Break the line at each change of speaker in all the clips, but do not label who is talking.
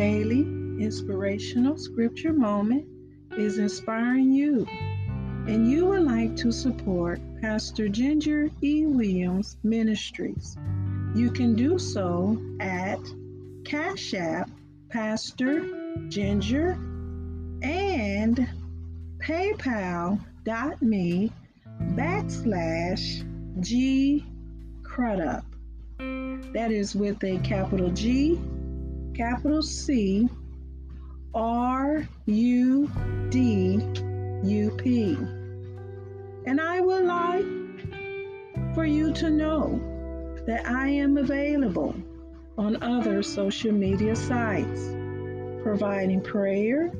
inspirational scripture moment is inspiring you, and you would like to support Pastor Ginger E. Williams Ministries, you can do so at Cash App Pastor Ginger and paypal.me backslash G Crudup. That is with a capital G, capital C, R U D U P. And I would like for you to know that I am available on other social media sites, providing prayer,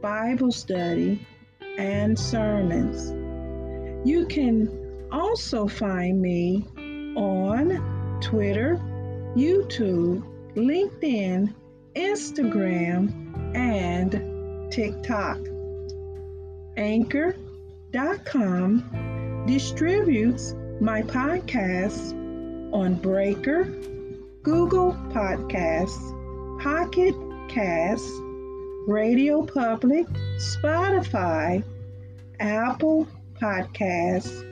Bible study, and sermons. You can also find me on Twitter, YouTube, LinkedIn, Instagram, and TikTok. Anchor.com distributes my podcasts on Breaker, Google Podcasts, Pocket Casts, Radio Public, Spotify, Apple Podcasts,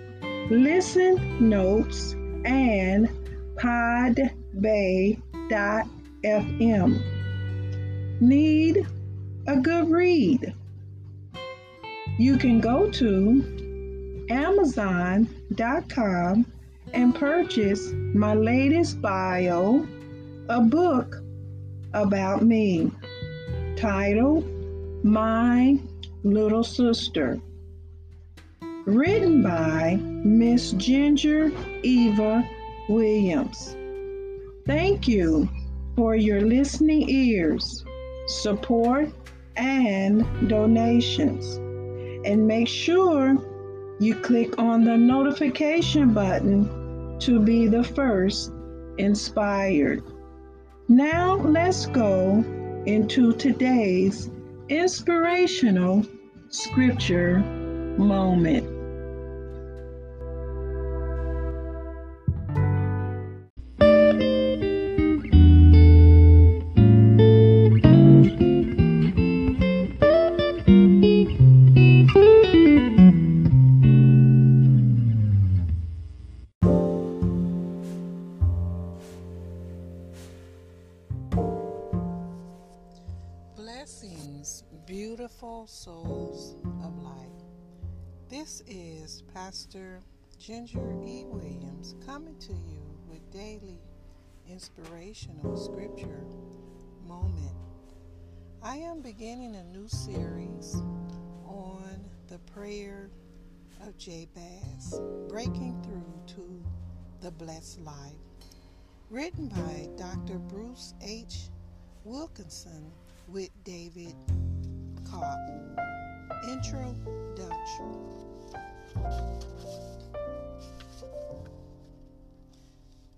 Listen Notes, and Podbay.fm. Need a good read? You can go to Amazon.com and purchase my latest bio, a book about me titled My Little Sister, written by Miss Ginger Eva Williams. Thank you for your listening ears, support, and donations. And make sure you click on the notification button to be the first inspired. Now let's go into today's inspirational scripture moment.
Blessings, beautiful souls of light. This is Pastor Ginger E. Williams coming to you with daily inspirational scripture moment. I am beginning a new series on the prayer of Jabez, breaking through to the blessed life, written by Dr. Bruce H. Wilkinson with David Kopp. Introduction.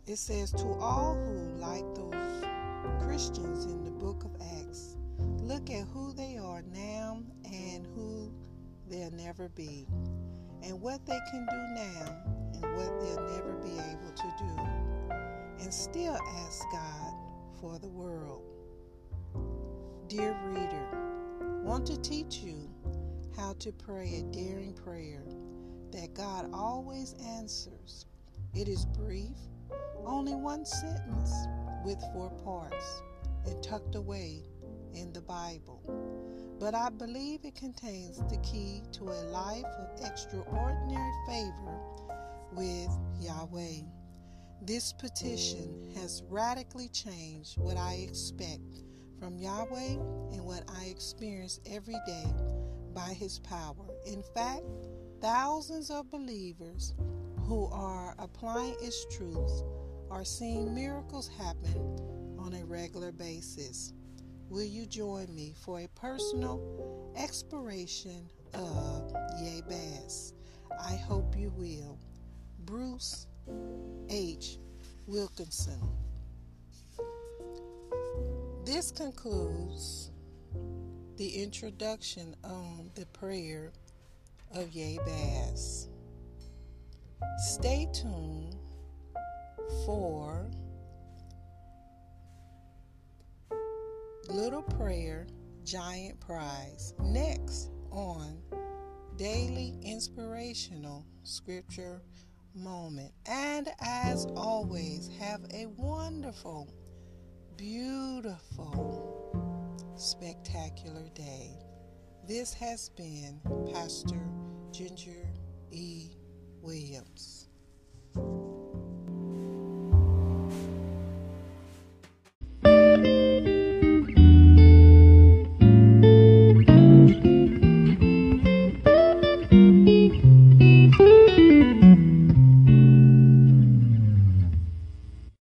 It says, To all who, like those Christians in the book of Acts, look at who they are now and who they'll never be, and what they can do now and what they'll never be able to do, and still ask God for the world. Dear reader, want to teach you how to pray a daring prayer that God always answers. It is brief, only one sentence with four parts and tucked away in the Bible. But I believe it contains the key to a life of extraordinary favor with Yahweh. This petition has radically changed what I expect from Yahweh and what I experience every day by His power. In fact, thousands of believers who are applying its truths are seeing miracles happen on a regular basis. Will you join me for a personal exploration of Jabez? I hope you will. Bruce H. Wilkinson. This concludes the introduction on the prayer of Jabez. Stay tuned for Little Prayer giant prize. Next on Daily Inspirational Scripture Moment. And as always, have a wonderful, beautiful, spectacular day. This has been Pastor Ginger E. Williams.